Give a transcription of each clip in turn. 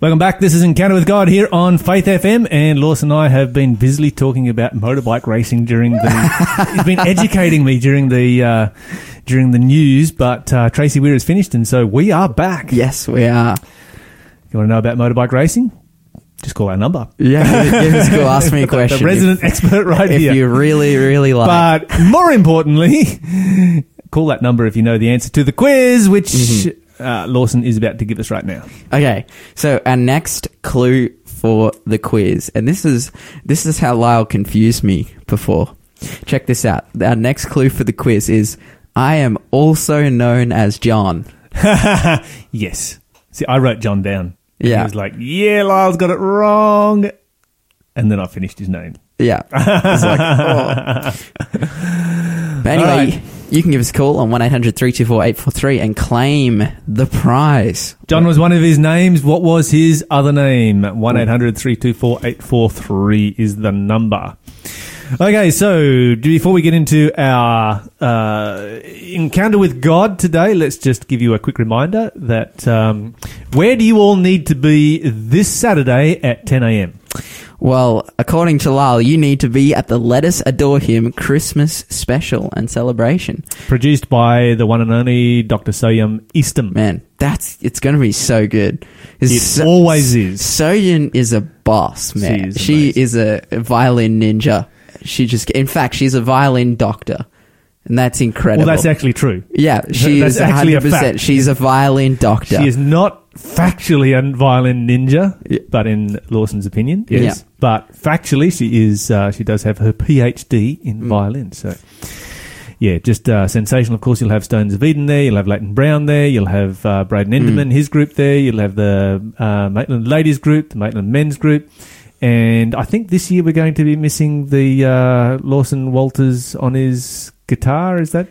Welcome back. This is Encounter with God here on Faith FM, and Lawson and I have been busily talking about motorbike racing during the. he's been educating me during the uh, during the news, but uh, Tracy Weir has finished, and so we are back. Yes, we are. You want to know about motorbike racing? Just call our number. Yeah, give us a call. Ask me a question. The resident expert right if here. you really, really like. But more importantly, call that number if you know the answer to the quiz, which Mm-hmm. Uh, Lawson is about to give us right now. Okay, so our next clue for the quiz, and this is this is how Lyle confused me before. Check this out. Our next clue for the quiz is I am also known as John. yes. See, I wrote John down. Yeah. He was like, yeah, Lyle's got it wrong. And then I finished his name. Yeah. Like, oh. But anyway. You can give us a call on 1 800 324 843 and claim the prize. John was one of his names. What was his other name? 1 800 324 843 is the number. Okay, so before we get into our uh, encounter with God today, let's just give you a quick reminder that um, where do you all need to be this Saturday at 10 a.m.? Well, according to Lyle, you need to be at the Let Us Adore Him Christmas special and celebration. Produced by the one and only Dr. Soyun Eastham. Man, that's it's going to be so good. It's It so- always is. Soyun is a boss, man. is She is a violin ninja. She just, in fact, she's a violin doctor, and that's incredible. Well, that's actually true. yeah, she that's is actually a 100%. fact. She's a violin doctor. She is not factually a violin ninja, Yeah. but in Lawson's opinion, yes. Yeah. But factually, she is. Uh, she does have her PhD Mm. in violin. So, yeah, just uh, sensational. Of course, you'll have Stones of Eden there. You'll have Leighton Brown there. You'll have uh, Braden Enderman, Mm. his group there. You'll have the uh, Maitland Ladies group, the Maitland Men's group. And I think this year we're going to be missing the uh, Lawson Walters on his guitar. Is that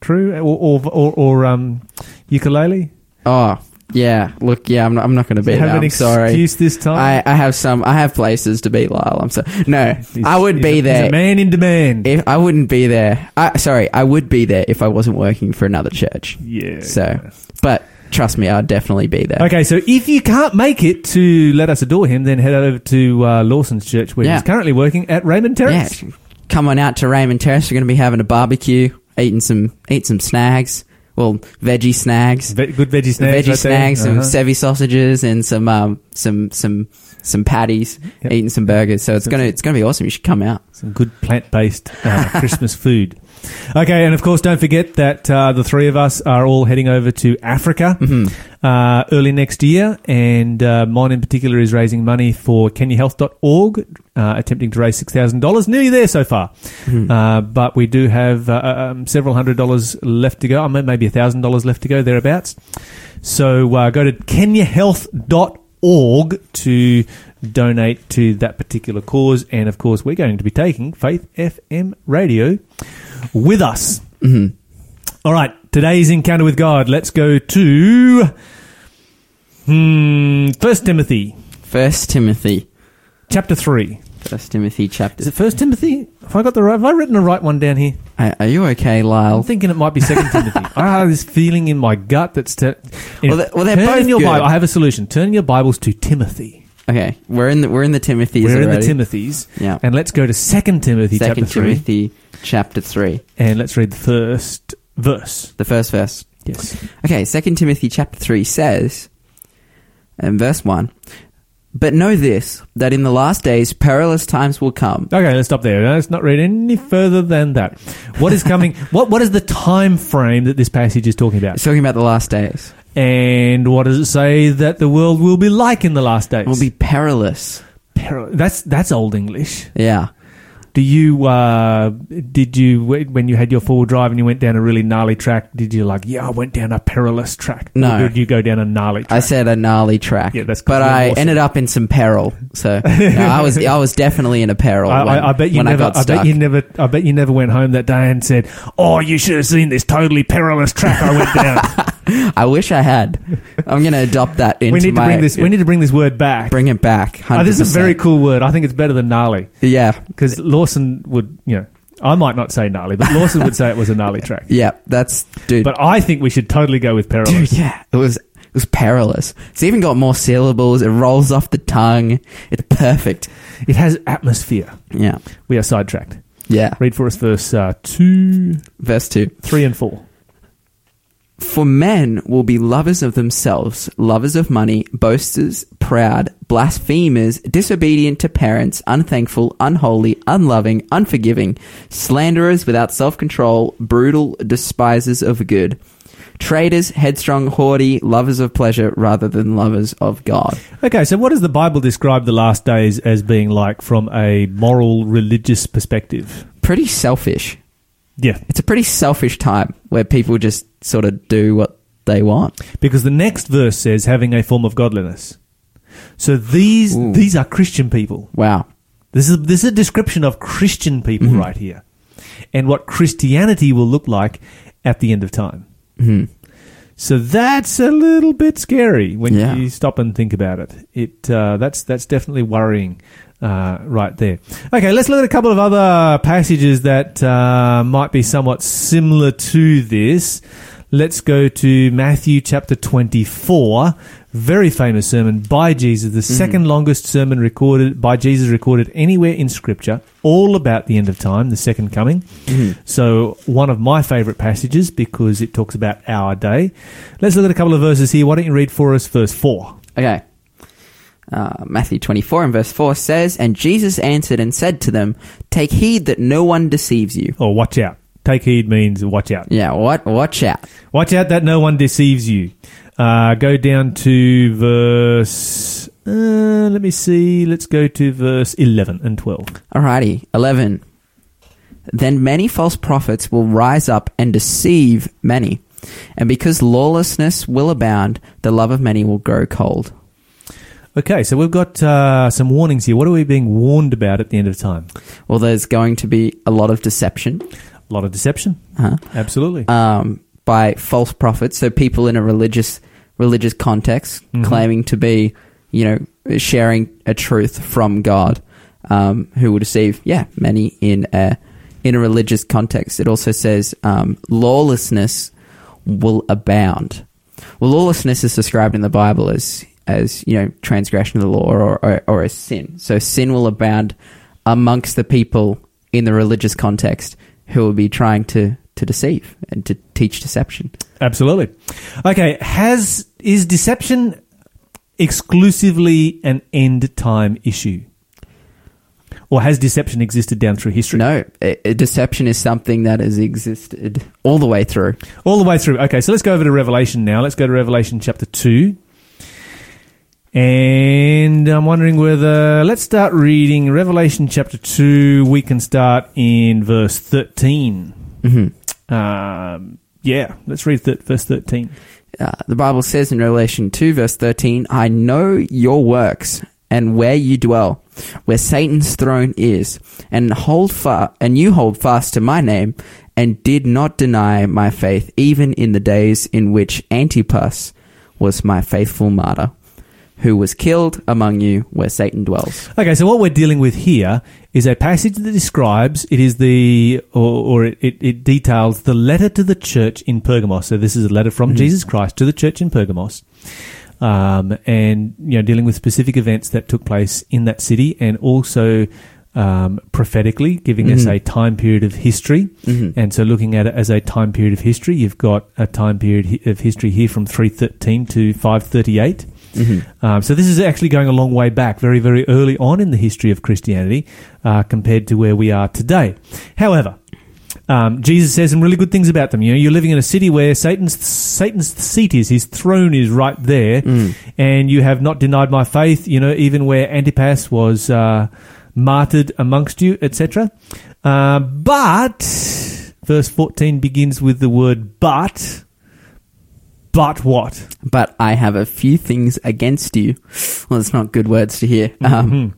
true? Or or or, or um, ukulele? oh, yeah. Look, yeah, I'm not, I'm not going to be have an I'm sorry. excuse this time? I, I have some. I have places to be, Lyle. I'm sorry. No, He's- I would be a, there. He's a man in demand. If I wouldn't be there, I, sorry, I would be there if I wasn't working for another church. yeah. So, but trust me, I'd definitely be there. Okay, so if you can't make it to Let Us Adore Him, then head over to uh, Lawson's church, where Yeah. he's currently working at Raymond Yeah, Terrace. come on out to Raymond Terrace. We're going to be having a barbecue, eating some, eat some snags. Well, veggie snags, Ve- good veggie snags. veggie right snags, some Uh-huh. Sevi sausages, and some um, some some some patties. Yep. Eating some burgers. So it's gonna it's gonna be awesome. You should come out. Some good plant based uh, Christmas food. Okay, and of course, don't forget that uh, the three of us are all heading over to Africa Mm-hmm. uh, early next year, and uh, mine in particular is raising money for KenyaHealth.org, uh, attempting to raise $6,000. Nearly there so far. Mm-hmm. Uh, but we do have uh, um, several hundred dollars left to go, I mean, maybe $1,000 left to go, thereabouts. So uh, go to KenyaHealth.org to donate to that particular cause. And of course, we're going to be taking Faith FM radio with us. Mm-hmm. All right, today's encounter with God. Let's go to hmm, First Timothy, First Timothy. chapter three. First Timothy chapter. Is it First Timothy? Have I got the right? Have I written the right one down here? Are, are you okay, Lyle? I'm thinking it might be Second Timothy. I have this feeling in my gut that's. Te- Well, they- well, they're turn both your good. Bible. I have a solution. Turn your Bibles to Timothy. Okay, we're in the we're in the Timothy's We're in the Timothys, yeah. and let's go to Second Timothy Second chapter three, Timothy chapter three. and let's read the first verse. The first verse. Yes. Okay, Second Timothy chapter three says, and verse one. But know this, that in the last days perilous times will come. Okay, let's stop there. Let's not read any further than that. What is coming? what What is the time frame that this passage is talking about? It's talking about the last days. And what does it say that the world will be like in the last days? It will be perilous. Peril- that's that's old English. Yeah. Do you uh, did you when you had your four wheel drive and you went down a really gnarly track? Did you like yeah I went down a perilous track? No. Or did you go down a gnarly track? I said a gnarly track. Yeah, that's but. I Awesome. ended up in some peril. So no, I was I was definitely in a peril. I, when, I, I bet you when never. I I, bet you never. I bet you never went home that day and said, "Oh, you should have seen this totally perilous track I went down." I wish I had. I'm going to adopt that into we need to my. bring this. We need to bring this word back. bring it back. 100%. Oh, this is a very cool word. I think it's better than gnarly Yeah, because Lawson would, you know, I might not say gnarly, but Lawson would say it was a gnarly track. yeah. That's dude. But I think we should totally go with perilous. dude, yeah, it was. It was perilous. It's even got more syllables. It rolls off the tongue. It's perfect. It has atmosphere. Yeah. We are sidetracked. Yeah. Read for us verse uh, 2, Verse 2. 3, and 4. For men will be lovers of themselves, lovers of money, boasters, proud, blasphemers, disobedient to parents, unthankful, unholy, unloving, unforgiving, slanderers without self control, brutal, despisers of good, traitors, headstrong, haughty, lovers of pleasure rather than lovers of God. Okay, so what does the Bible describe the last days as being like from a moral, religious perspective? Pretty selfish. Yeah, It's a pretty selfish time where people just sort of do what they want. because the next verse says having a form of godliness. So these Ooh. these are Christian people. Wow. This is this is a description of Christian people Mhm. right here, and what Christianity will look like at the end of time. hmm So that's a little bit scary when Yeah. you stop and think about it. It uh, that's that's definitely worrying uh, right there. Okay, let's look at a couple of other passages that uh, might be somewhat similar to this. Let's go to Matthew chapter twenty-four. Very famous sermon by Jesus, the second longest sermon recorded by Jesus recorded anywhere in Scripture, all about the end of time, the second coming. So, one of my favourite passages because it talks about our day. Let's look at a couple of verses here. Why don't you read for us verse 4? Okay. Uh, Matthew 24 and verse 4 says, And Jesus answered and said to them, Take heed that no one deceives you. Or watch out. Take heed means watch out. Yeah, what? Watch out. Watch out that no one deceives you. Uh, go down to verse. Uh, let me see. Let's go to verse 11 and 12. Alrighty. 11. Then many false prophets will rise up and deceive many. And because lawlessness will abound, the love of many will grow cold. Okay, so we've got uh, some warnings here. What are we being warned about at the end of time? Well, there's going to be a lot of deception A lot of deception. huh? Absolutely. um, by false prophets. So people in a religious religious context Mhm. claiming to be, you know, sharing a truth from God, um, who will deceive, yeah, many in a in a religious context. It also says um, lawlessness will abound. Well, lawlessness is described in the Bible as as you know transgression of the law or, or, or as sin. So sin will abound amongst the people in the religious context who will be trying to to deceive and to teach deception. Absolutely. Okay, has is deception exclusively an end time issue? Or has deception existed down through history? No, a, a deception is something that has existed all the way through. All the way through. Okay, so let's go over to Revelation now. Let's go to Revelation chapter 2. And I'm wondering whether, let's start reading Revelation chapter 2. We can start in verse 13. hmm Um, yeah, let's read th- verse 13. Uh, the Bible says in Revelation 2, verse 13, I know your works and where you dwell, where Satan's throne is, and hold fa- and you hold fast to my name, and did not deny my faith, even in the days in which Antipas was my faithful martyr, who was killed among you where Satan dwells. Okay, so what we're dealing with here is a passage that describes it is the or, or it, it, details the letter to the church in Pergamos. So this is a letter from Mhm. Jesus Christ to the church in Pergamos, um, and you know dealing with specific events that took place in that city, and also um, prophetically giving us Mhm. a time period of history. Mhm. And so, looking at it as a time period of history, you've got a time period of history here from 313 to 538. Mhm. Um, so this is actually going a long way back, very, very early on in the history of Christianity, uh, compared to where we are today. However, um, Jesus says some really good things about them. You know, you're living in a city where Satan's Satan's seat is, his throne is right there, Mm. and you have not denied my faith. You know, even where Antipas was uh, martyred amongst you, etc. Uh, but verse 14 begins with the word "but." But what? But I have a few things against you. Well, it's not good words to hear. Um, Mhm.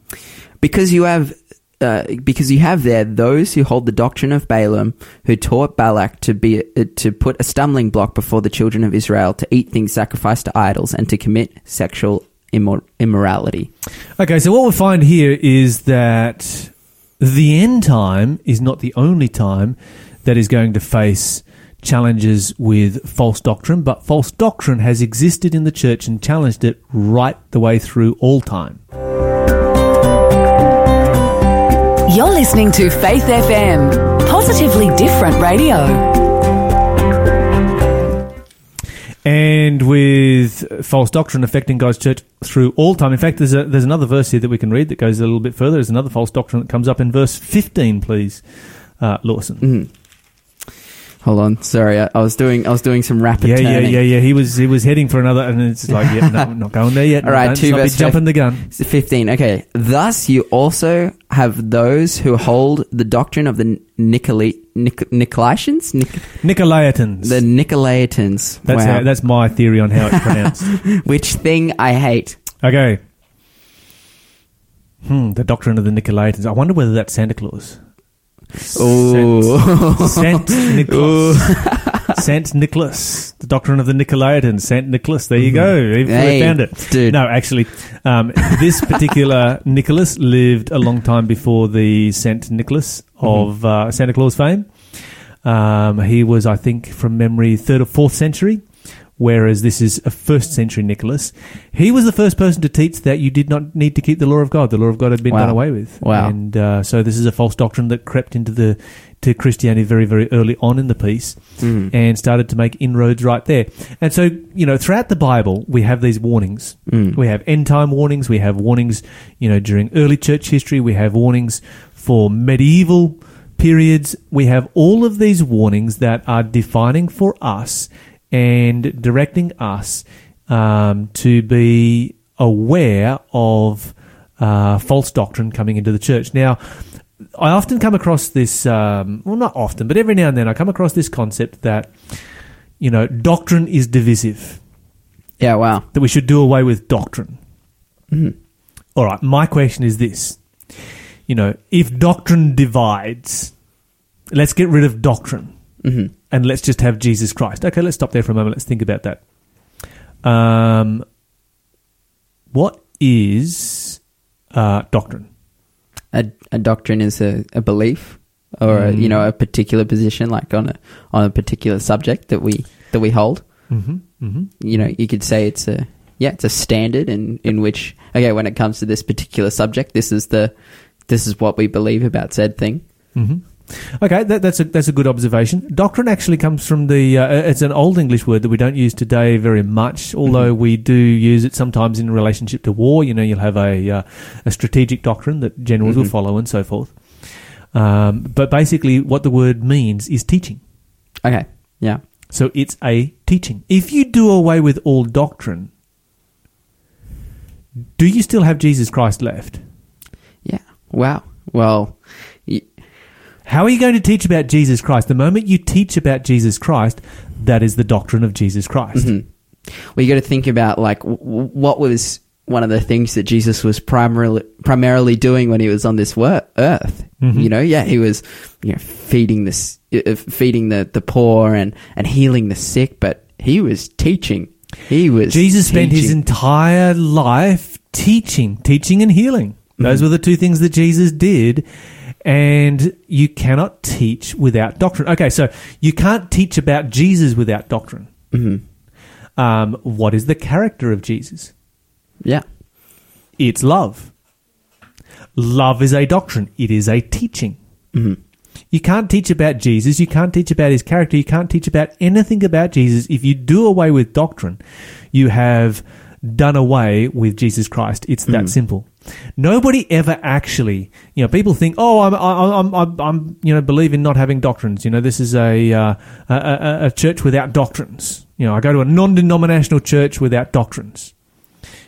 because you have uh, because you have there those who hold the doctrine of Balaam, who taught Balak to be uh, to put a stumbling block before the children of Israel to eat things sacrificed to idols and to commit sexual immor- immorality. Okay, so what we find here is that the end time is not the only time that is going to face challenges with false doctrine, but false doctrine has existed in the church and challenged it right the way through all time. You're listening to Faith FM, positively different radio. And with false doctrine affecting God's church through all time. In fact, there's a, there's another verse here that we can read that goes a little bit further. There's another false doctrine that comes up in verse 15, please, uh, Lawson. Mhm. Hold on, sorry, I, I was doing I was doing some rapid Yeah, yeah, turning. yeah, yeah. He was he was heading for another, and it's like, yeah, no, not going there yet. All right, two verse jumping the gun. 15. Okay. Thus you also have those who hold the doctrine of the Nicolae, Nic- Nicolaitans? Nic- Nicolaitans. the Nicolaitans. that's wow. how, that's my theory on how it's pronounced. Which thing I hate. okay. Hmm, the doctrine of the Nicolaitans. I wonder whether that's Santa Claus. Ooh. Saint Nicholas. Saint Nicholas. The doctrine of the Nicolaitans. Saint Nicholas. There you go. We Mm-hmm. Hey, found it. dude. No, actually, um, this particular Nicholas lived a long time before the Saint Nicholas of uh, Santa Claus fame. Um, he was, I think, from memory, third or fourth century, whereas this is a first century Nicholas. He was the first person to teach that you did not need to keep the law of God. The law of God had been Wow. done away with. Wow. And uh, so this is a false doctrine that crept into the to Christianity very, very early on in the piece Mm. and started to make inroads right there. And so, you know, throughout the Bible, we have these warnings. Mm. We have end time warnings. We have warnings, you know, during early church history. We have warnings for medieval periods. We have all of these warnings that are defining for us and directing us um, to be aware of uh, false doctrine coming into the church. Now, I often come across this, um, well, not often, but every now and then I come across this concept that, you know, doctrine is divisive, Yeah, wow. that we should do away with doctrine. Mhm. All right, my question is this. You know, if doctrine divides, let's get rid of doctrine hmm and let's just have Jesus Christ. Okay, let's stop there for a moment. Let's think about that. Um, what is uh, doctrine? A, a doctrine is a, a belief or a, you Mm. know a particular position like on a on a particular subject that we that we hold. Mm-hmm. Mm-hmm. you know, you could say it's a yeah, it's a standard in in which okay, when it comes to this particular subject, this is the this is what we believe about said thing. hmm Okay, that, that's a that's a good observation. Doctrine actually comes from the. Uh, it's an old English word that we don't use today very much, although we do use it sometimes in relationship to war. You know, you'll have a uh, a strategic doctrine that generals will Mhm. follow and so forth. Um, but basically, what the word means is teaching. Okay, yeah, So it's a teaching. If you do away with all doctrine, do you still have Jesus Christ left? yeah. Wow. Well, How are you going to teach about Jesus Christ? The moment you teach about Jesus Christ, that is the doctrine of Jesus Christ. mhm. well, you got to think about like w- what was one of the things that Jesus was primarily primarily doing when he was on this wor- earth. Mhm. You know, yeah, he was you know feeding this uh, feeding the the poor and and healing the sick, but he was teaching. He was Jesus spent his entire life teaching, teaching and healing. Those Mhm. were the two things that Jesus did. And you cannot teach without doctrine. Okay, so you can't teach about Jesus without doctrine. Mhm. Um, what is the character of Jesus? Yeah. It's love. Love is a doctrine. It is a teaching. hmm You can't teach about Jesus. You can't teach about his character. You can't teach about anything about Jesus. If you do away with doctrine, you have done away with Jesus Christ. It's that Mm. simple. Nobody ever actually, you know, people think, oh, I'm, I'm, I'm, I'm, you know, believe in not having doctrines. You know, this is a, uh, a, a, a church without doctrines. You know, I go to a non-denominational church without doctrines.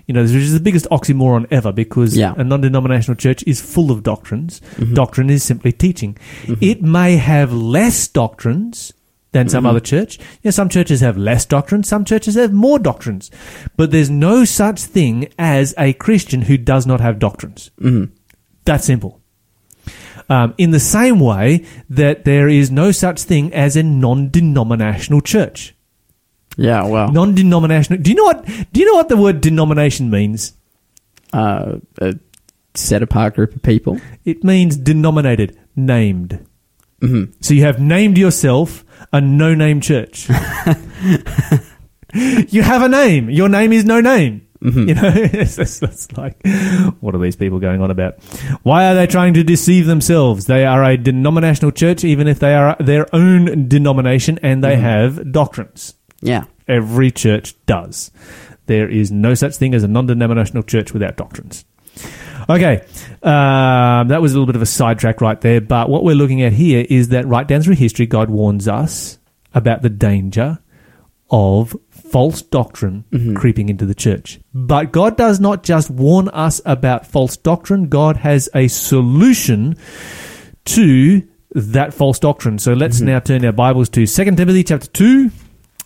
You know, this is the biggest oxymoron ever because Yeah. a non-denominational church is full of doctrines. Mhm. Doctrine is simply teaching. Mhm. It may have less doctrines than some Mhm. other church. Yeah, some churches have less doctrines, some churches have more doctrines. But there's no such thing as a Christian who does not have doctrines. Mhm. That simple. Um, in the same way that there is no such thing as a non-denominational church. Yeah. Well. Non-denominational. Do you know what? Do you know what the word denomination means? uh, a set apart group of people. It means denominated, named. Mhm. So you have named yourself a no name church. you have a name. Your name is no name. Mhm. You know, it's, it's, it's like, what are these people going on about? Why are they trying to deceive themselves? They are a denominational church, even if they are their own denomination and they Mhm. have doctrines. Yeah. Every church does. There is no such thing as a non denominational church without doctrines. Okay, um, that was a little bit of a sidetrack right there, but what we're looking at here is that right down through history, God warns us about the danger of false doctrine Mhm. creeping into the church. But God does not just warn us about false doctrine, God has a solution to that false doctrine. So let's Mhm. now turn our Bibles to 2 Timothy chapter 2.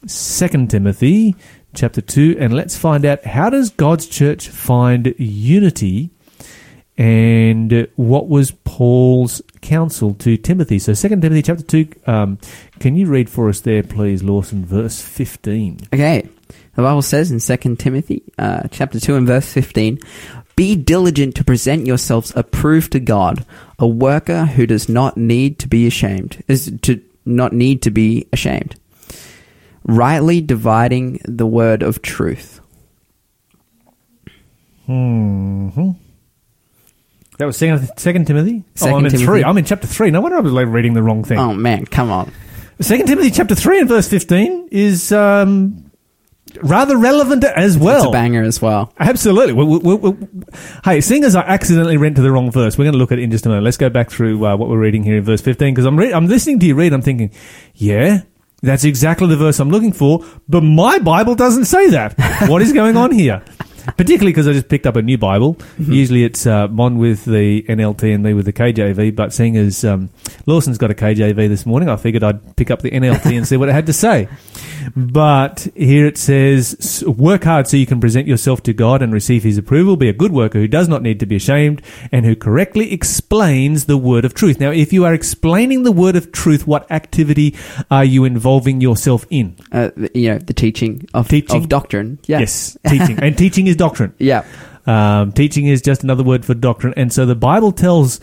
2 Timothy chapter 2 and let's find out how does God's church find unity and what was Paul's counsel to Timothy. So 2 Timothy chapter 2 um, can you read for us there please Lawson verse 15. Okay. The Bible says in 2 Timothy uh, chapter 2 and verse 15, Be diligent to present yourselves approved to God, a worker who does not need to be ashamed, is to not need to be ashamed, rightly dividing the word of truth. Hmm. That was second, second Timothy. oh, I'm in Timothy. three. I'm in chapter three. No wonder I was like reading the wrong thing. Oh man, come on. Second Timothy chapter three and verse fifteen is um, rather relevant as it's well. a banger as well. Absolutely. We, we, we, hey, seeing as I accidentally read to the wrong verse, we're going to look at it in just a moment. Let's go back through uh, what we're reading here in verse 15 because I'm, re- I'm listening to you read. I'm thinking, yeah, that's exactly the verse I'm looking for, but my Bible doesn't say that. what is going on here? Particularly because I just picked up a new Bible. Usually it's uh, Mon with the NLT and me with the KJV, but seeing as um, Lawson's got a KJV this morning, I figured I'd pick up the NLT and see what it had to say. But here it says, work hard so you can present yourself to God and receive his approval. Be a good worker who does not need to be ashamed and who correctly explains the word of truth. Now, if you are explaining the word of truth, what activity are you involving yourself in? Uh, the- you know, the teaching of, Teaching. of doctrine. Yeah. Yes, teaching. and teaching is doctrine. Yeah. Um, teaching is just another word for doctrine. And so the Bible tells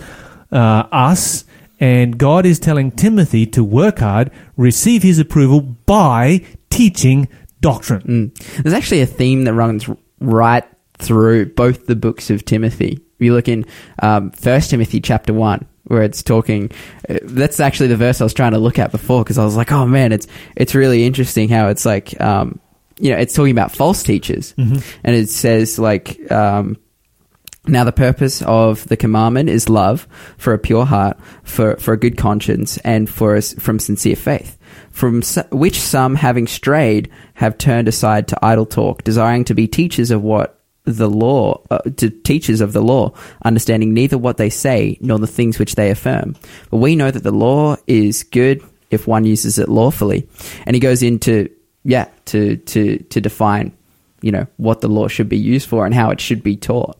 uh, us, and God is telling Timothy to work hard, receive his approval by teaching doctrine. Mm. There's actually a theme that runs right through both the books of Timothy. If you look in um, First Timothy chapter one, where it's talking, uh, that's actually the verse I was trying to look at before because I was like, oh man, it's it's really interesting how it's like, um, you know, it's talking about false teachers, Mhm. and it says like. Um, now the purpose of the commandment is love for a pure heart, for, for a good conscience, and for us from sincere faith. From s- which some, having strayed, have turned aside to idle talk, desiring to be teachers of what the law, uh, to teachers of the law, understanding neither what they say nor the things which they affirm. But we know that the law is good if one uses it lawfully. And he goes into yeah to to to define you know what the law should be used for and how it should be taught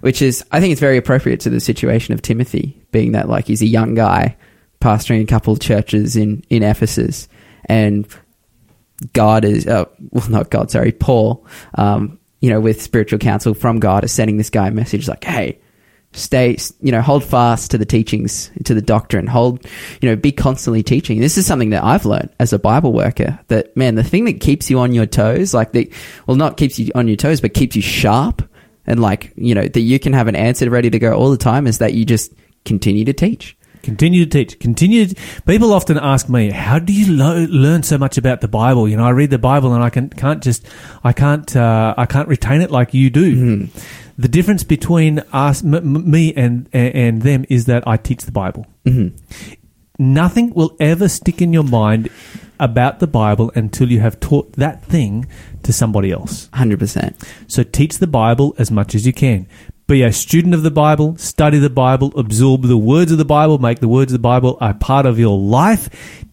which is i think it's very appropriate to the situation of timothy being that like he's a young guy pastoring a couple of churches in in ephesus and god is uh, well not god sorry paul um you know with spiritual counsel from god is sending this guy a message like hey stay you know hold fast to the teachings to the doctrine hold you know be constantly teaching. This is something that i've learned as a bible worker that man the thing that keeps you on your toes like the well not keeps you on your toes but keeps you sharp and like you know that you can have an answer ready to go all the time is that you just continue to teach Continue to teach. Continue. To, people often ask me, "How do you lo- learn so much about the Bible?" You know, I read the Bible and I can can't just, I can't, uh, I can't retain it like you do. The difference between us, m- m- me, and and them is that I teach the Bible. mm-hmm. Nothing will ever stick in your mind about the Bible until you have taught that thing to somebody else. 100% So teach the Bible as much as you can. Be a student of the Bible, study the Bible, absorb the words of the Bible, make the words of the Bible a part of your life,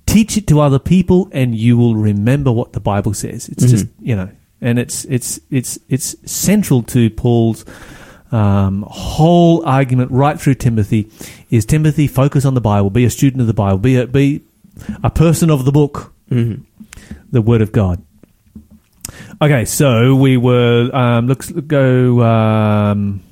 teach it to other people, and you will remember what the Bible says. It's just, you know, and it's, it's, it's, it's central to Paul's um, whole argument right through Timothy is Timothy, focus on the Bible, be a student of the Bible, be a, be a person of the book, mm-hmm. the Word of God. Okay, so we were. Um, let's go. Um,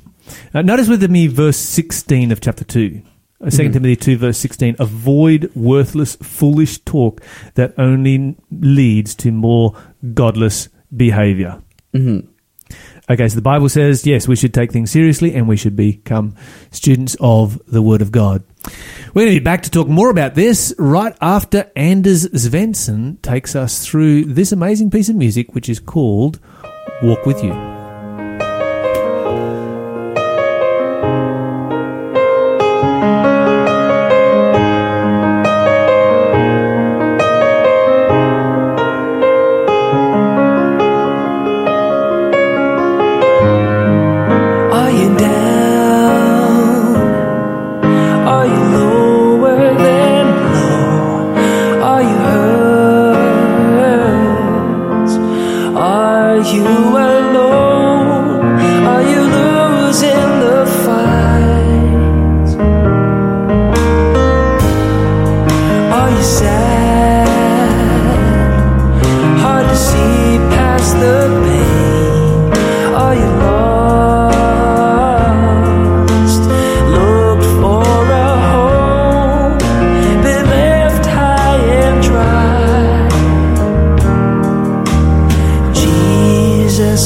uh, notice with me verse 16 of chapter 2. Uh, 2 Timothy 2, verse 16. Avoid worthless, foolish talk that only leads to more godless behavior. hmm Okay, so the Bible says, yes, we should take things seriously and we should become students of the Word of God. We're going to be back to talk more about this right after Anders Svensson takes us through this amazing piece of music, which is called Walk With You.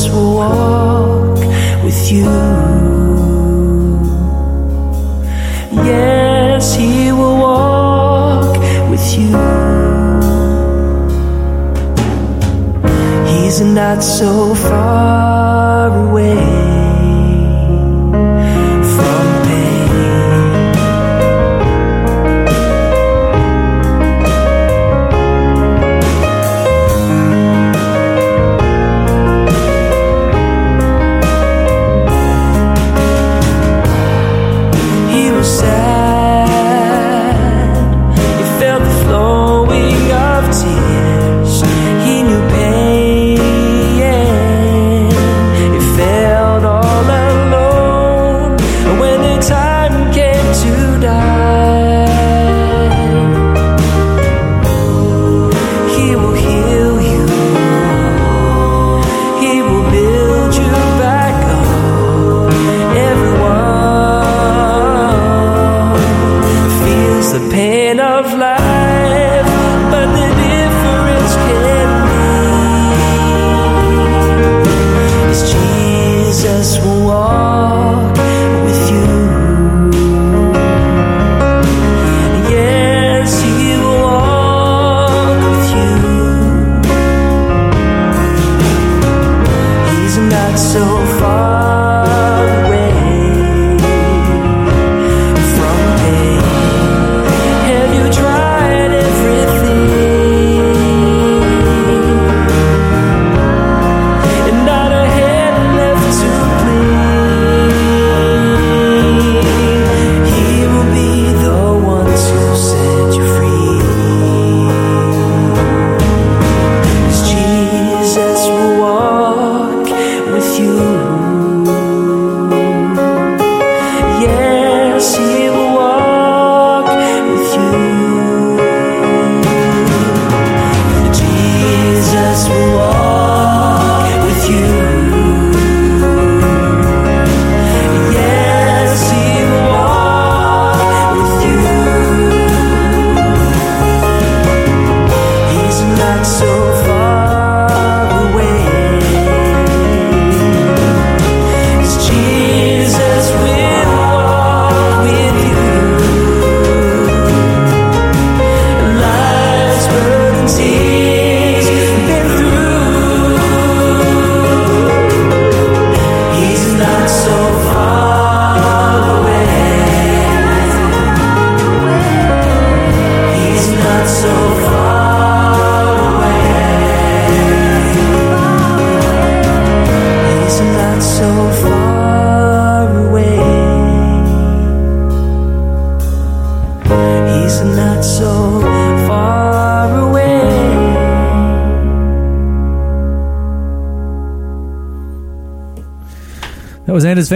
Will walk with you. Yes, He will walk with you. He's not so far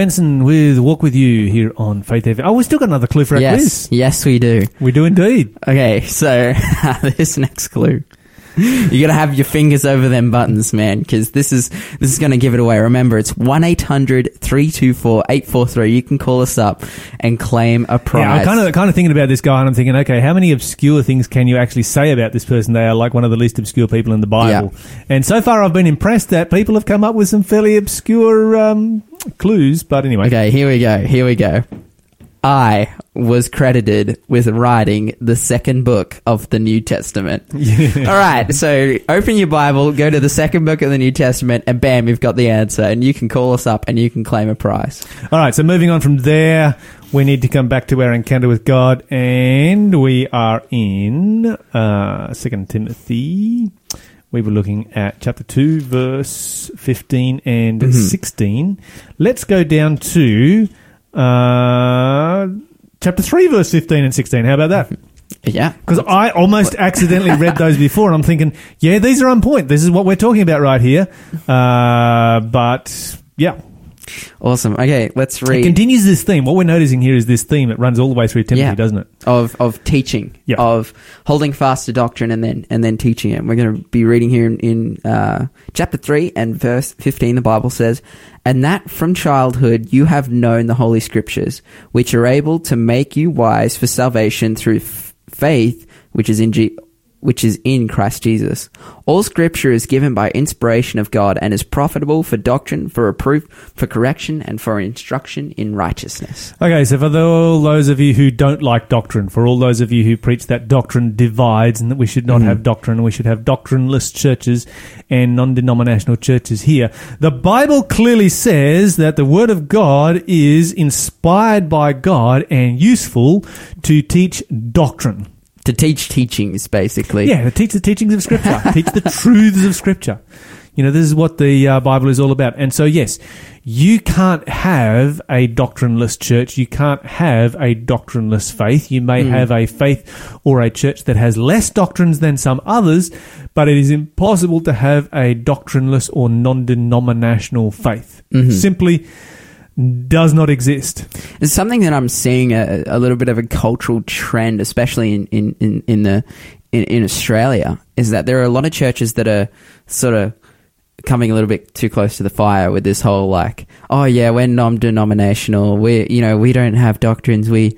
Anders with Walk With You here on Faith FM. Oh, we still got another clue for our Yes, quiz. yes, we do. We do indeed. Okay, so this next clue you gotta have your fingers over them buttons, man, because this is this is gonna give it away. Remember, it's 1 800 324 843. You can call us up and claim a prize. Yeah, I'm kind of kind of thinking about this guy, and I'm thinking, okay, how many obscure things can you actually say about this person? They are like one of the least obscure people in the Bible, and so far I've been impressed that people have come up with some fairly obscure um, clues. But anyway, Okay, here we go. Here we go. I was credited with writing the second book of the New Testament. All right, so open your Bible, go to the second book of the New Testament, and bam, you've got the answer. And you can call us up and you can claim a prize. All right, so moving on from there, we need to come back to our encounter with God, and we are in uh, Second Timothy. We were looking at chapter two, verse fifteen and sixteen. Let's go down to uh, chapter three, verse fifteen and sixteen. How about that? Yeah. Because I almost accidentally read those before, and I'm thinking, yeah, these are on point. This is what we're talking about right here. Uh, but yeah, Awesome. Okay, let's it read continues this theme. What we're noticing here is this theme. that runs all the way through Timothy, Yeah. doesn't it? of of teaching, Yeah. of holding fast to doctrine, and then and then teaching it. We're going to be reading here in, in uh, chapter three and verse fifteen. The Bible says, "And that from childhood you have known the holy scriptures, which are able to make you wise for salvation through f- faith, which is in G- which is in Christ Jesus. All scripture is given by inspiration of God and is profitable for doctrine, for reproof, for correction, and for instruction in righteousness." Okay, so for all those of you who don't like doctrine, for all those of you who preach that doctrine divides and that we should not mm. have doctrine, we should have doctrineless churches and non denominational churches here, the Bible clearly says that the Word of God is inspired by God and useful to teach doctrine. To teach teachings, basically. Yeah, to teach the teachings of Scripture, teach the truths of Scripture. You know, this is what the uh, Bible is all about. And so, yes, you can't have a doctrineless church. You can't have a doctrineless faith. You may have a faith or a church that has less doctrines than some others, but it is impossible to have a doctrineless or non denominational faith. Simply does not exist. It's something that I'm seeing a, a little bit of a cultural trend, especially in, in, in, in the in, in Australia, is that there are a lot of churches that are sort of coming a little bit too close to the fire with this whole like, oh yeah, we're non-denominational. We you know we don't have doctrines. We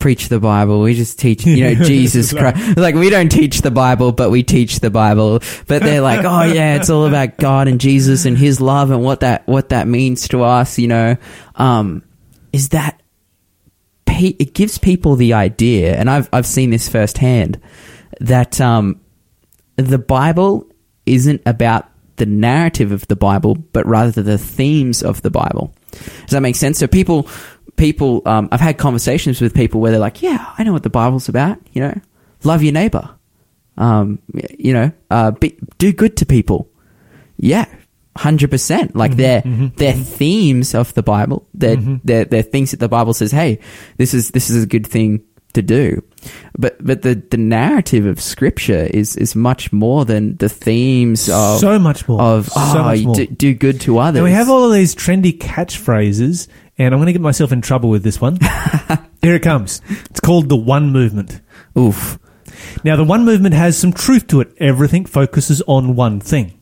preach the Bible. We just teach you know Jesus Christ. Like we don't teach the Bible, but we teach the Bible. But they're like, oh yeah, it's all about God and Jesus and His love and what that what that means to us. You know, um, is that pe- it gives people the idea, and I've I've seen this firsthand that um, the Bible isn't about the narrative of the Bible, but rather the themes of the Bible. Does that make sense? So people, people, um, I've had conversations with people where they're like, "Yeah, I know what the Bible's about. You know, love your neighbor. Um, you know, uh, be, do good to people. Yeah." Hundred percent, like they're they're themes of the Bible. They're, they're they're things that the Bible says, "Hey, this is this is a good thing to do," but but the, the narrative of Scripture is is much more than the themes of so much more. of so oh, much more. do, do good to others. We have all of these trendy catchphrases, and I'm going to get myself in trouble with this one. Here it comes. It's called the One Movement. oof. Now, the One Movement has some truth to it. Everything focuses on one thing.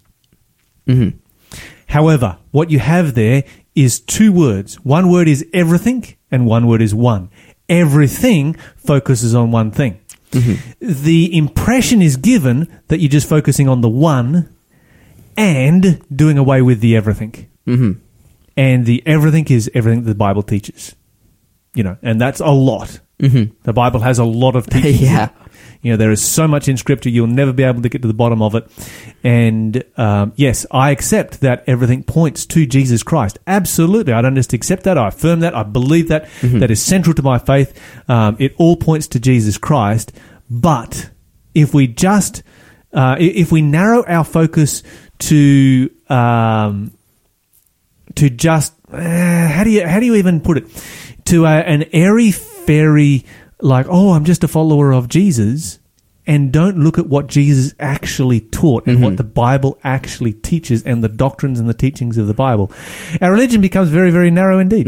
Mhm. However, what you have there is two words. One word is everything, and one word is one. Everything focuses on one thing. The impression is given that you're just focusing on the one and doing away with the everything. hmm And the everything is everything the Bible teaches. You know, and that's a lot. hmm The Bible has a lot of teachings. Yeah. You know, there is so much in Scripture, you'll never be able to get to the bottom of it. And um, yes, I accept that everything points to Jesus Christ. Absolutely. I don't just accept that. I affirm that. I believe that. That is central to my faith. Um, it all points to Jesus Christ. But if we just, uh, if we narrow our focus to, um, to just uh, how do you how do you even put it to a, an airy fairy like oh I'm just a follower of Jesus and don't look at what Jesus actually taught and what the Bible actually teaches and the doctrines and the teachings of the Bible. Our religion becomes very very narrow indeed.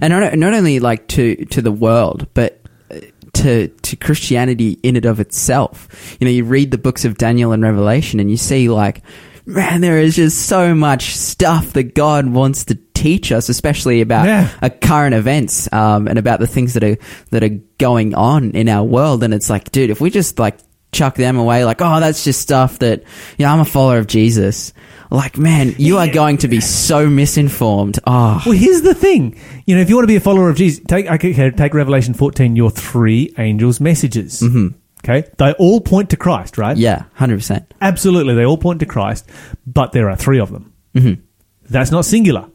And not, not only like to to the world, but uh, to to Christianity in and of itself. You know, you read the books of Daniel and Revelation, and you see like, man, there is just so much stuff that God wants to teach us, especially about Yeah. uh, current events um, and about the things that are that are going on in our world. And it's like, dude, if we just like chuck them away, like, oh, that's just stuff that you know, I'm a follower of Jesus. Like, man, you are going to be so misinformed. Oh, Well, here's the thing. You know, if you want to be a follower of Jesus, take okay, take Revelation 14, your three angels' messages. Mm-hmm. Okay? They all point to Christ, right? yeah, hundred percent. Absolutely. They all point to Christ, but there are three of them. Mm-hmm. That's not singular.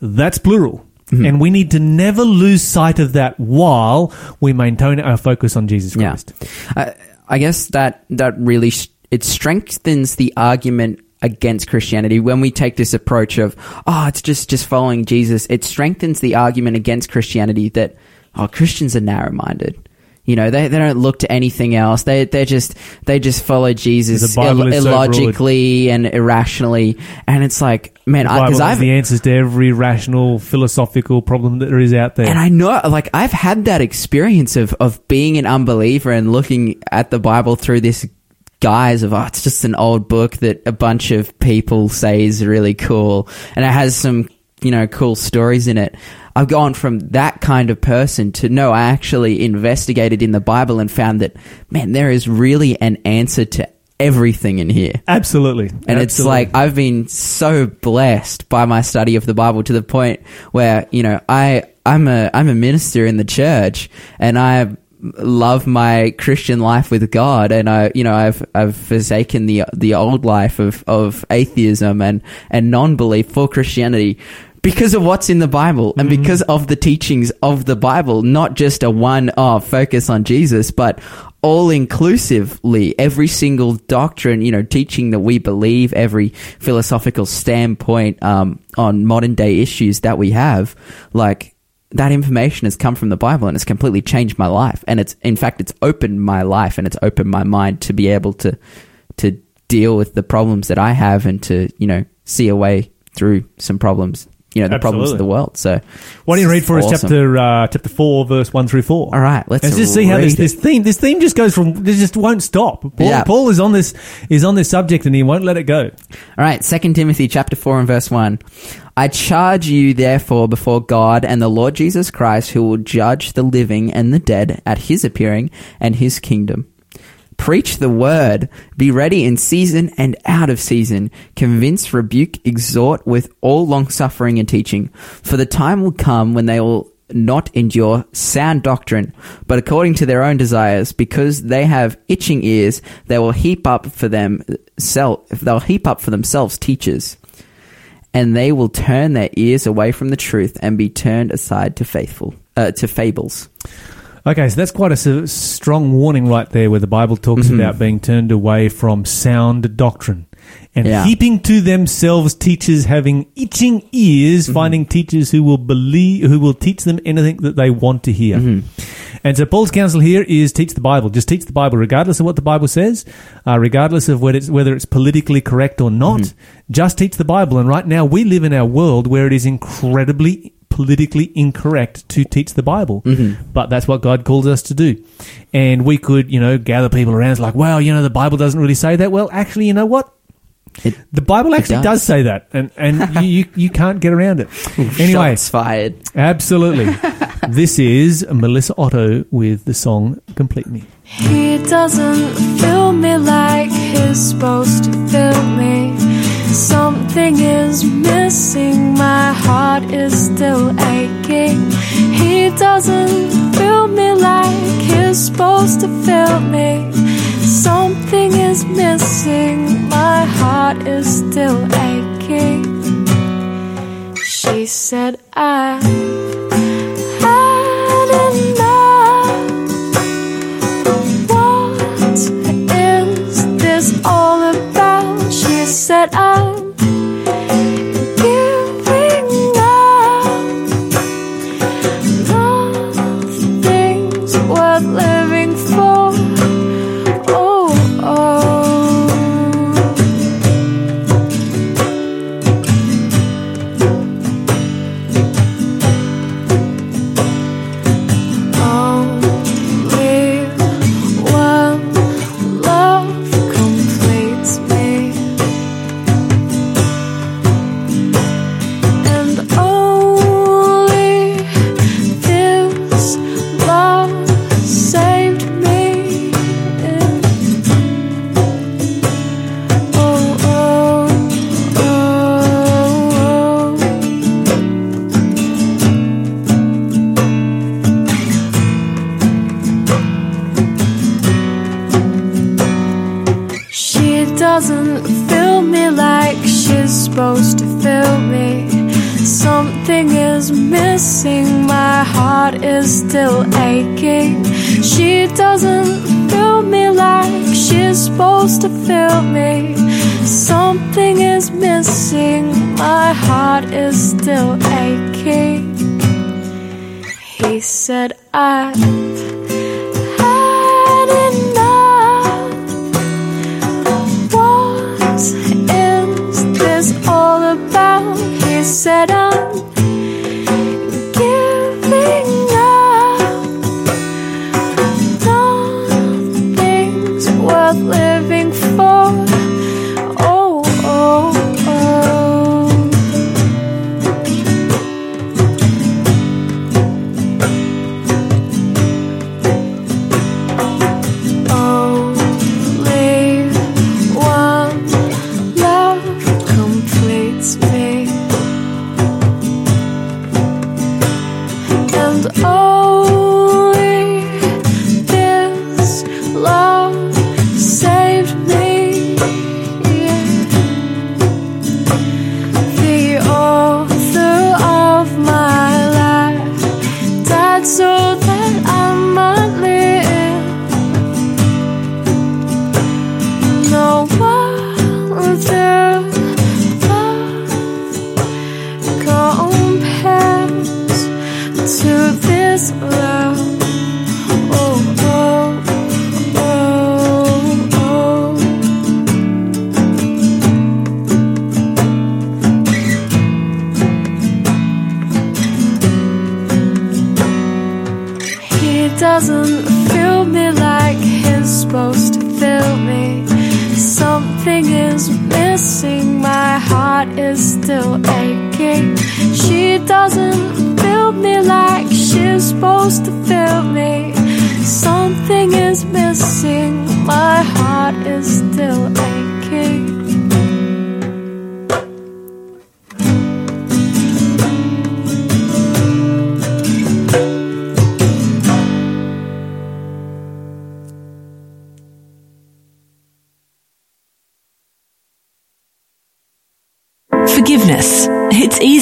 That's plural. Mm-hmm. And we need to never lose sight of that while we maintain our focus on Jesus Yeah. Christ. I, I guess that that really sh- it strengthens the argument against Christianity when we take this approach of oh it's just just following Jesus it strengthens the argument against Christianity that oh Christians are narrow minded you know they, they don't look to anything else they they just they just follow Jesus ill- is so illogically and irrationally and it's like man The I, Bible 'cause has I've the answers to every rational philosophical problem that there is out there. and I know, like, I've had that experience of, of being an unbeliever and looking at the Bible through this guise of, oh, it's just an old book that a bunch of people say is really cool. And it has some, you know, cool stories in it. I've gone from that kind of person to no, I actually investigated in the Bible and found that, man, there is really an answer to everything in here. Absolutely. And it's like I've been so blessed by my study of the Bible to the point where you know I I'm a I'm a minister in the church and I love my Christian life with God and I you know I've I've forsaken the the old life of of atheism and and non-belief for Christianity because of what's in the Bible and because of the teachings of the Bible, not just a one off focus on Jesus, but all inclusively, every single doctrine, you know, teaching that we believe, every philosophical standpoint um, on modern day issues that we have, like that information has come from the Bible and it's completely changed my life. And it's, in fact, it's opened my life and it's opened my mind to be able to, to deal with the problems that I have and to, you know, see a way through some problems, you know, the problems of the world. So, Why don't you read for us chapter uh, chapter four, verse one through four? All right, let's let's just see how this, this theme this theme just goes from this just won't stop. Paul, Yeah. Paul is on this is on this subject and he won't let it go. All right, Second Timothy chapter four and verse one. I charge you therefore before God and the Lord Jesus Christ, who will judge the living and the dead at his appearing and his kingdom. Preach the word, be ready in season and out of season, convince, rebuke, exhort with all longsuffering and teaching. For the time will come when they will not endure sound doctrine, but according to their own desires, because they have itching ears, they will heap up for them self, they'll heap up for themselves teachers, and they will turn their ears away from the truth and be turned aside to faithful, uh, to fables. Okay, so that's quite a s- strong warning right there, where the Bible talks Mm-hmm. about being turned away from sound doctrine and Yeah. heaping to themselves teachers having itching ears, Mm-hmm. finding teachers who will believe, who will teach them anything that they want to hear. Mm-hmm. And so Paul's counsel here is teach the Bible. Just teach the Bible, regardless of what the Bible says, uh, regardless of whether it's, whether it's politically correct or not. Mm-hmm. Just teach the Bible. And right now we live in our world where it is incredibly politically incorrect to teach the Bible. Mm-hmm. But that's what God calls us to do. And we could, you know, gather people around. It's like, well, you know, the Bible doesn't really say that. Well, actually, you know what? It- the Bible actually does. does. say that, and and you, you you can't get around it. Anyway, Shots fired. absolutely. this is Melissa Otto with the song "Complete Me." He doesn't fill me like he's supposed to fill me. Something is missing, my heart is still aching. He doesn't feel me like he's supposed to feel me. Something is missing, my heart is still aching. She said, I had enough. What is this all about? She said, Nothing's She doesn't feel me like she's supposed to feel me. Something is missing, my heart is still aching. He said, I've had enough. What is this all about? He said,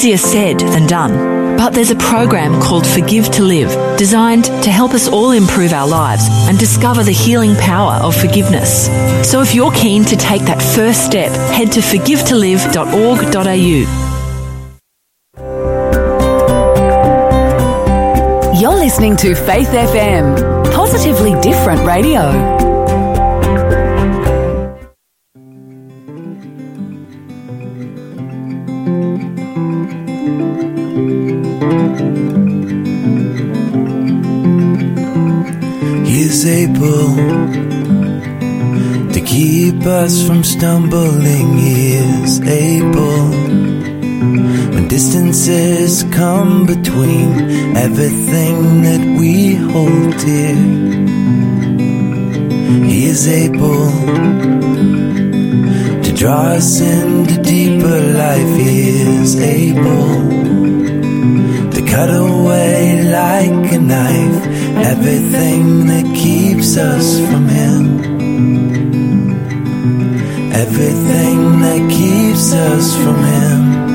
easier said than done. But there's a program called Forgive to Live, designed to help us all improve our lives and discover the healing power of forgiveness. So if you're keen to take that first step, head to forgivetolive.org.au. You're listening to Faith FM, positively different radio. Us from stumbling. He is able when distances come between everything that we hold dear. He is able to draw us into deeper life. He is able to cut away like a knife everything that keeps us from Everything that keeps us from Him.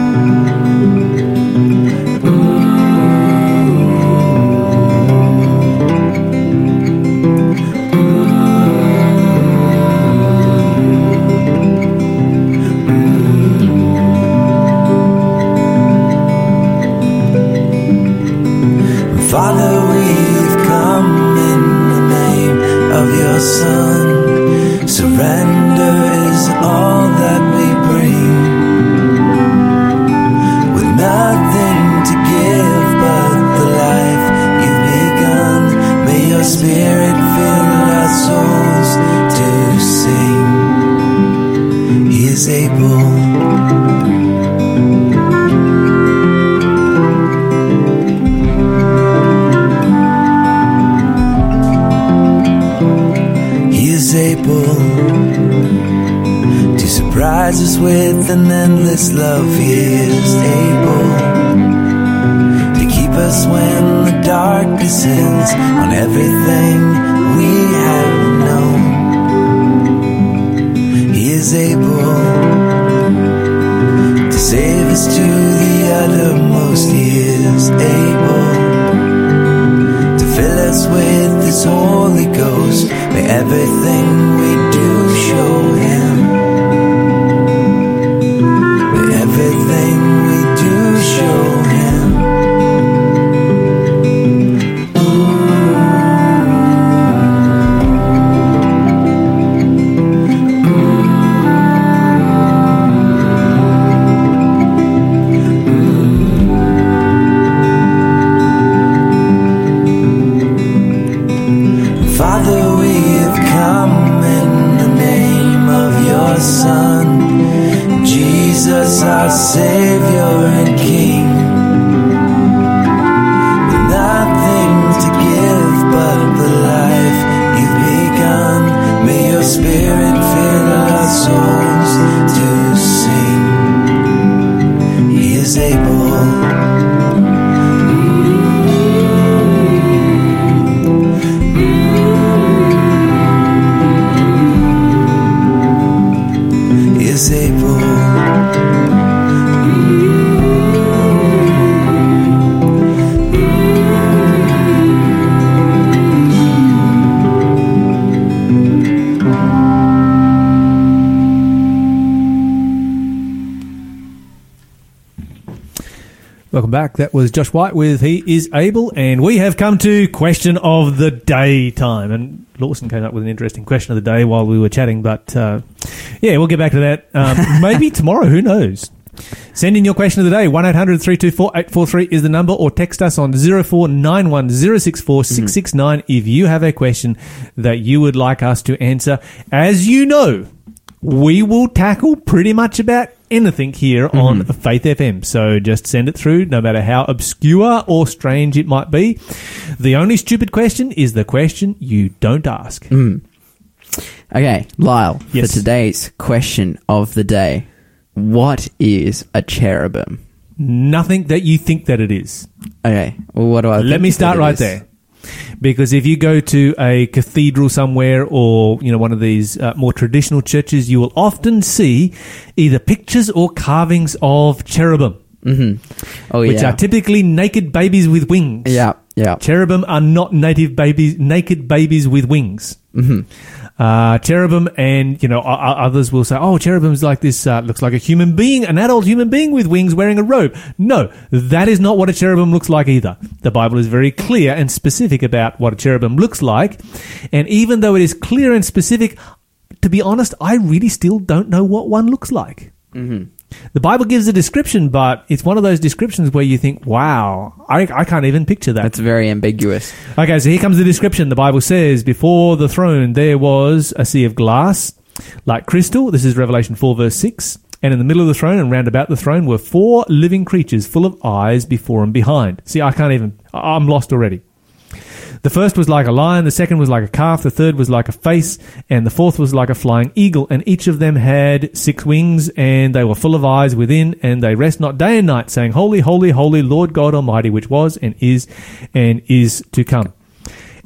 Was Josh White with He Is Able, and we have come to question of the day time. And Lawson came up with an interesting question of the day while we were chatting, but uh, yeah, we'll get back to that um, maybe tomorrow. Who knows? Send in your question of the day. 1 800 324 843 is the number, or text us on 0491 064 669 if you have a question that you would like us to answer. As you know, we will tackle pretty much about anything here on mm-hmm. Faith FM. So just send it through, no matter how obscure or strange it might be. The only stupid question is the question you don't ask. Mm. Okay, Lyle, Yes. for today's question of the day, what is a cherubim? Nothing that you think that it is. Okay, well, what do I Let me start right is? there. Because if you go to a cathedral somewhere or, you know, one of these uh, more traditional churches, you will often see either pictures or carvings of cherubim, Oh, which yeah. are typically naked babies with wings. yeah, yeah. Cherubim are not native babies, naked babies with wings. Mm-hmm. Uh, cherubim and, you know, others will say, oh, cherubim's like this, uh, looks like a human being, an adult human being with wings wearing a robe. No, that is not what a cherubim looks like either. The Bible is very clear and specific about what a cherubim looks like. And even though it is clear and specific, to be honest, I really still don't know what one looks like. The Bible gives a description, but it's one of those descriptions where you think, wow, I, I can't even picture that. That's very ambiguous. Okay, so here comes the description. The Bible says, Before the throne there was a sea of glass, like crystal. This is Revelation 4, verse 6. And in the middle of the throne and round about the throne were four living creatures full of eyes before and behind. See, I can't even, I'm lost already. The first was like a lion, the second was like a calf, the third was like a face, and the fourth was like a flying eagle. And each of them had six wings, and they were full of eyes within, and they rest not day and night, saying, Holy, holy, holy, Lord God Almighty, which was and is and is to come.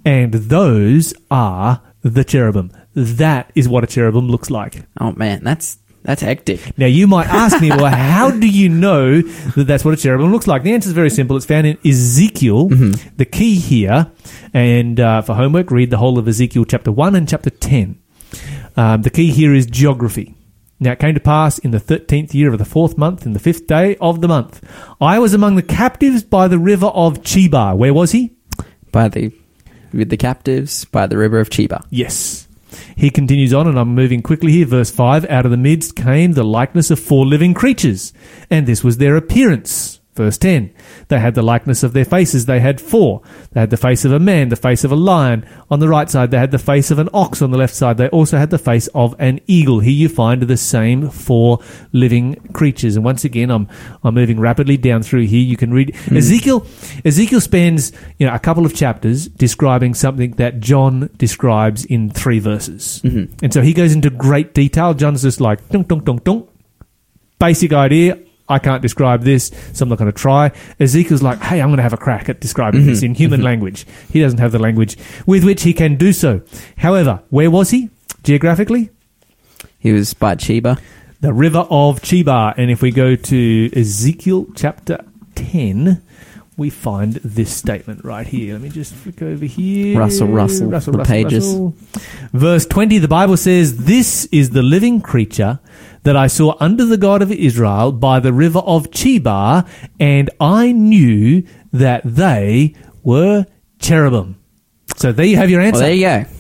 And those are the cherubim. That is what a cherubim looks like. Oh man, that's that's hectic. Now, you might ask me, well, how do you know that that's what a cherubim looks like? The answer is very simple. It's found in Ezekiel. The key here, and uh, for homework, read the whole of Ezekiel chapter 1 and chapter 10. Um, the key here is geography. Now it came to pass in the thirteenth year of the fourth month, in the fifth day of the month, I was among the captives by the river of Chebar. Where was he? By the with the captives by the river of Chebar. Yes. He continues on, and I'm moving quickly here. Verse 5 Out of the midst came the likeness of four living creatures, and this was their appearance. Verse 10 They had the likeness of their faces. They had four. They had the face of a man, the face of a lion. On the right side, they had the face of an ox. On the left side, they also had the face of an eagle. Here you find the same four living creatures. And once again, I'm, I'm moving rapidly down through here. You can read hmm. Ezekiel. Ezekiel spends you know, a couple of chapters describing something that John describes in three verses. Mm-hmm. And so he goes into great detail. John's just like, dunk, dunk, dunk, dunk basic idea. I can't describe this, so I'm not going to try. Ezekiel's like, hey, I'm going to have a crack at describing this mm-hmm. in human mm-hmm. language. He doesn't have the language with which he can do so. However, where was he geographically? He was by Chebar. The river of Chebar. And if we go to Ezekiel chapter 10, we find this statement right here. Let me just flick over here. Rustle, rustle the pages. Verse 20, the Bible says, This is the living creature that I saw under the God of Israel by the river of Chebar, and I knew that they were cherubim. So there you have your answer. Well, there you go.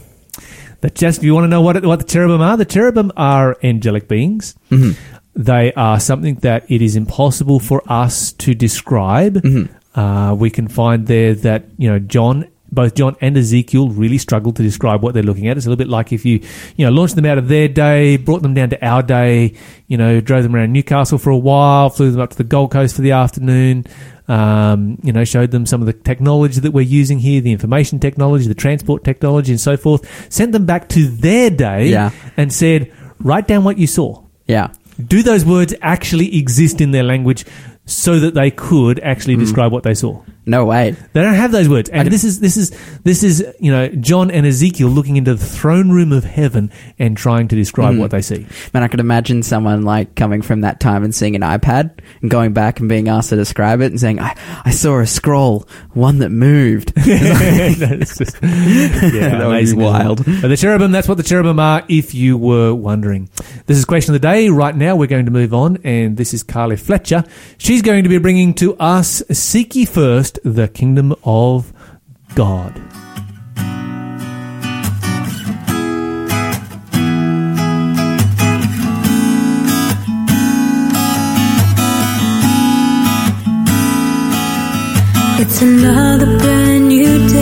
That just you want to know what it, what the cherubim are? The cherubim are angelic beings. Mm-hmm. They are something that it is impossible for us to describe. Mm-hmm. Uh, we can find there that you know John. Both John and Ezekiel really struggle to describe what they're looking at. It's a little bit like if you, you know, launched them out of their day, brought them down to our day, you know, drove them around Newcastle for a while, flew them up to the Gold Coast for the afternoon, um, you know, showed them some of the technology that we're using here, the information technology, the transport technology, and so forth. Sent them back to their day Yeah. and said, write down what you saw. Yeah. Do those words actually exist in their language so that they could actually Hmm. describe what they saw? No way. They don't have those words, and this is this is this is you know John and Ezekiel looking into the throne room of heaven and trying to describe Mm. what they see. Man, I could imagine someone like coming from that time and seeing an iPad and going back and being asked to describe it and saying, I, I saw a scroll, one that moved. That's just- yeah, That would be amazing, isn't it? wild. But the cherubim, that's what the cherubim are, if you were wondering. This is question of the day. Right now, we're going to move on, and this is Carly Fletcher. She's going to be bringing to us Seek Ye The Kingdom of God. It's another brand new day,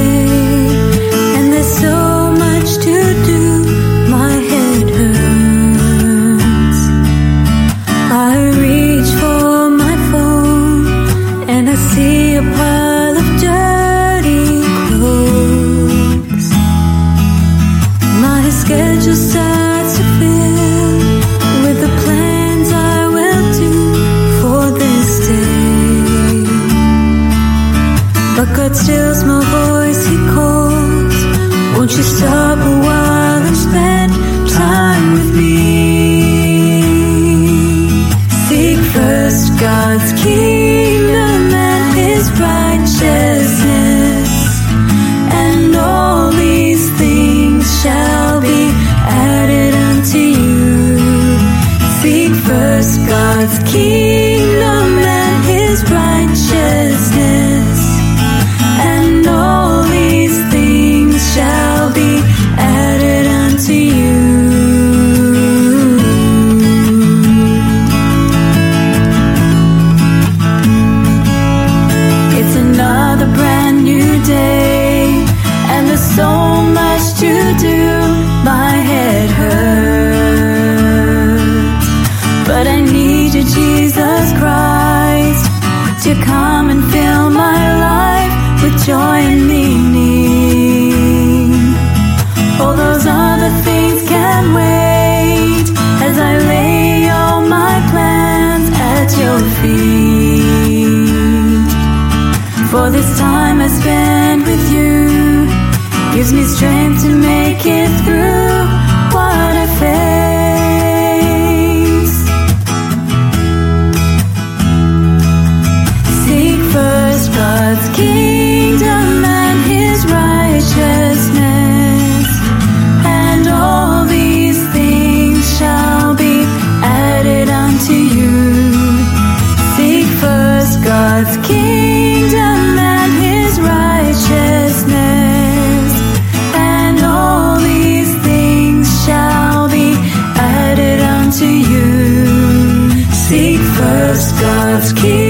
first God's key.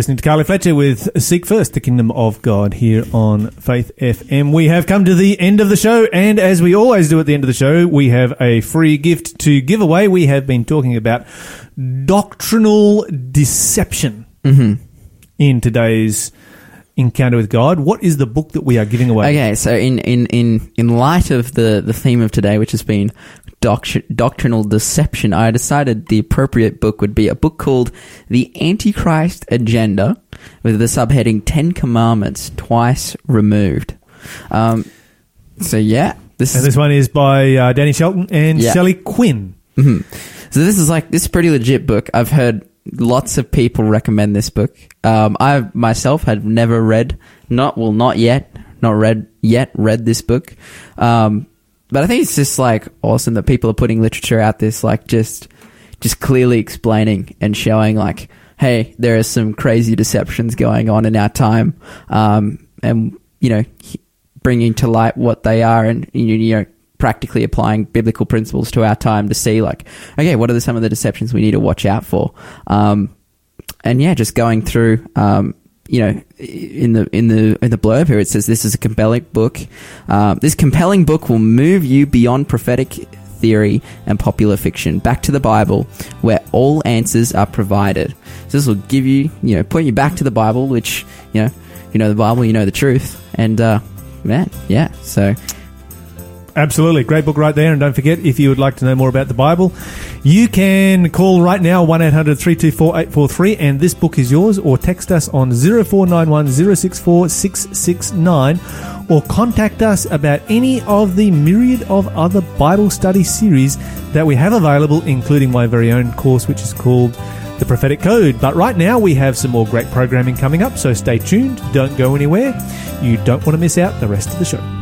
Listening to Carly Fletcher with Seek First, the Kingdom of God here on Faith FM. We have come to the end of the show, and as we always do at the end of the show, we have a free gift to give away. We have been talking about doctrinal deception mm-hmm. in today's encounter with God. What is the book that we are giving away? Okay, so in in in in light of the the theme of today, which has been doctr- doctrinal deception, I decided the appropriate book would be a book called "The Antichrist Agenda," with the subheading 10 Commandments Twice Removed." Um, so yeah, this And is this one is by uh, Danny Shelton and Yeah. Shelley Quinn. Mhm. So this is like this is pretty legit book. I've heard lots of people recommend this book. Um, I myself had never read, not well, not yet, not read yet, read this book. Um, but I think it's just like awesome that people are putting literature out this, like just just clearly explaining and showing like, hey, there are some crazy deceptions going on in our time, um, and you know, bringing to light what they are, and you know, practically applying biblical principles to our time to see like, okay, what are the, some of the deceptions we need to watch out for? Um, and yeah, just going through, um, you know, in the in the in the blurb here, it says this is a compelling book. Um, this compelling book will move you beyond prophetic theory and popular fiction back to the Bible, where all answers are provided. So this will give you, you know, point you back to the Bible, which you know, you know the Bible, you know the truth, and uh, man, yeah. So Absolutely. Great book right there. And don't forget, if you would like to know more about the Bible, you can call right now 1 800 324 843 and this book is yours, or text us on 0491 064 669 or contact us about any of the myriad of other Bible study series that we have available, including my very own course, which is called The Prophetic Code. But right now, we have some more great programming coming up, so stay tuned. Don't go anywhere. You don't want to miss out the rest of the show.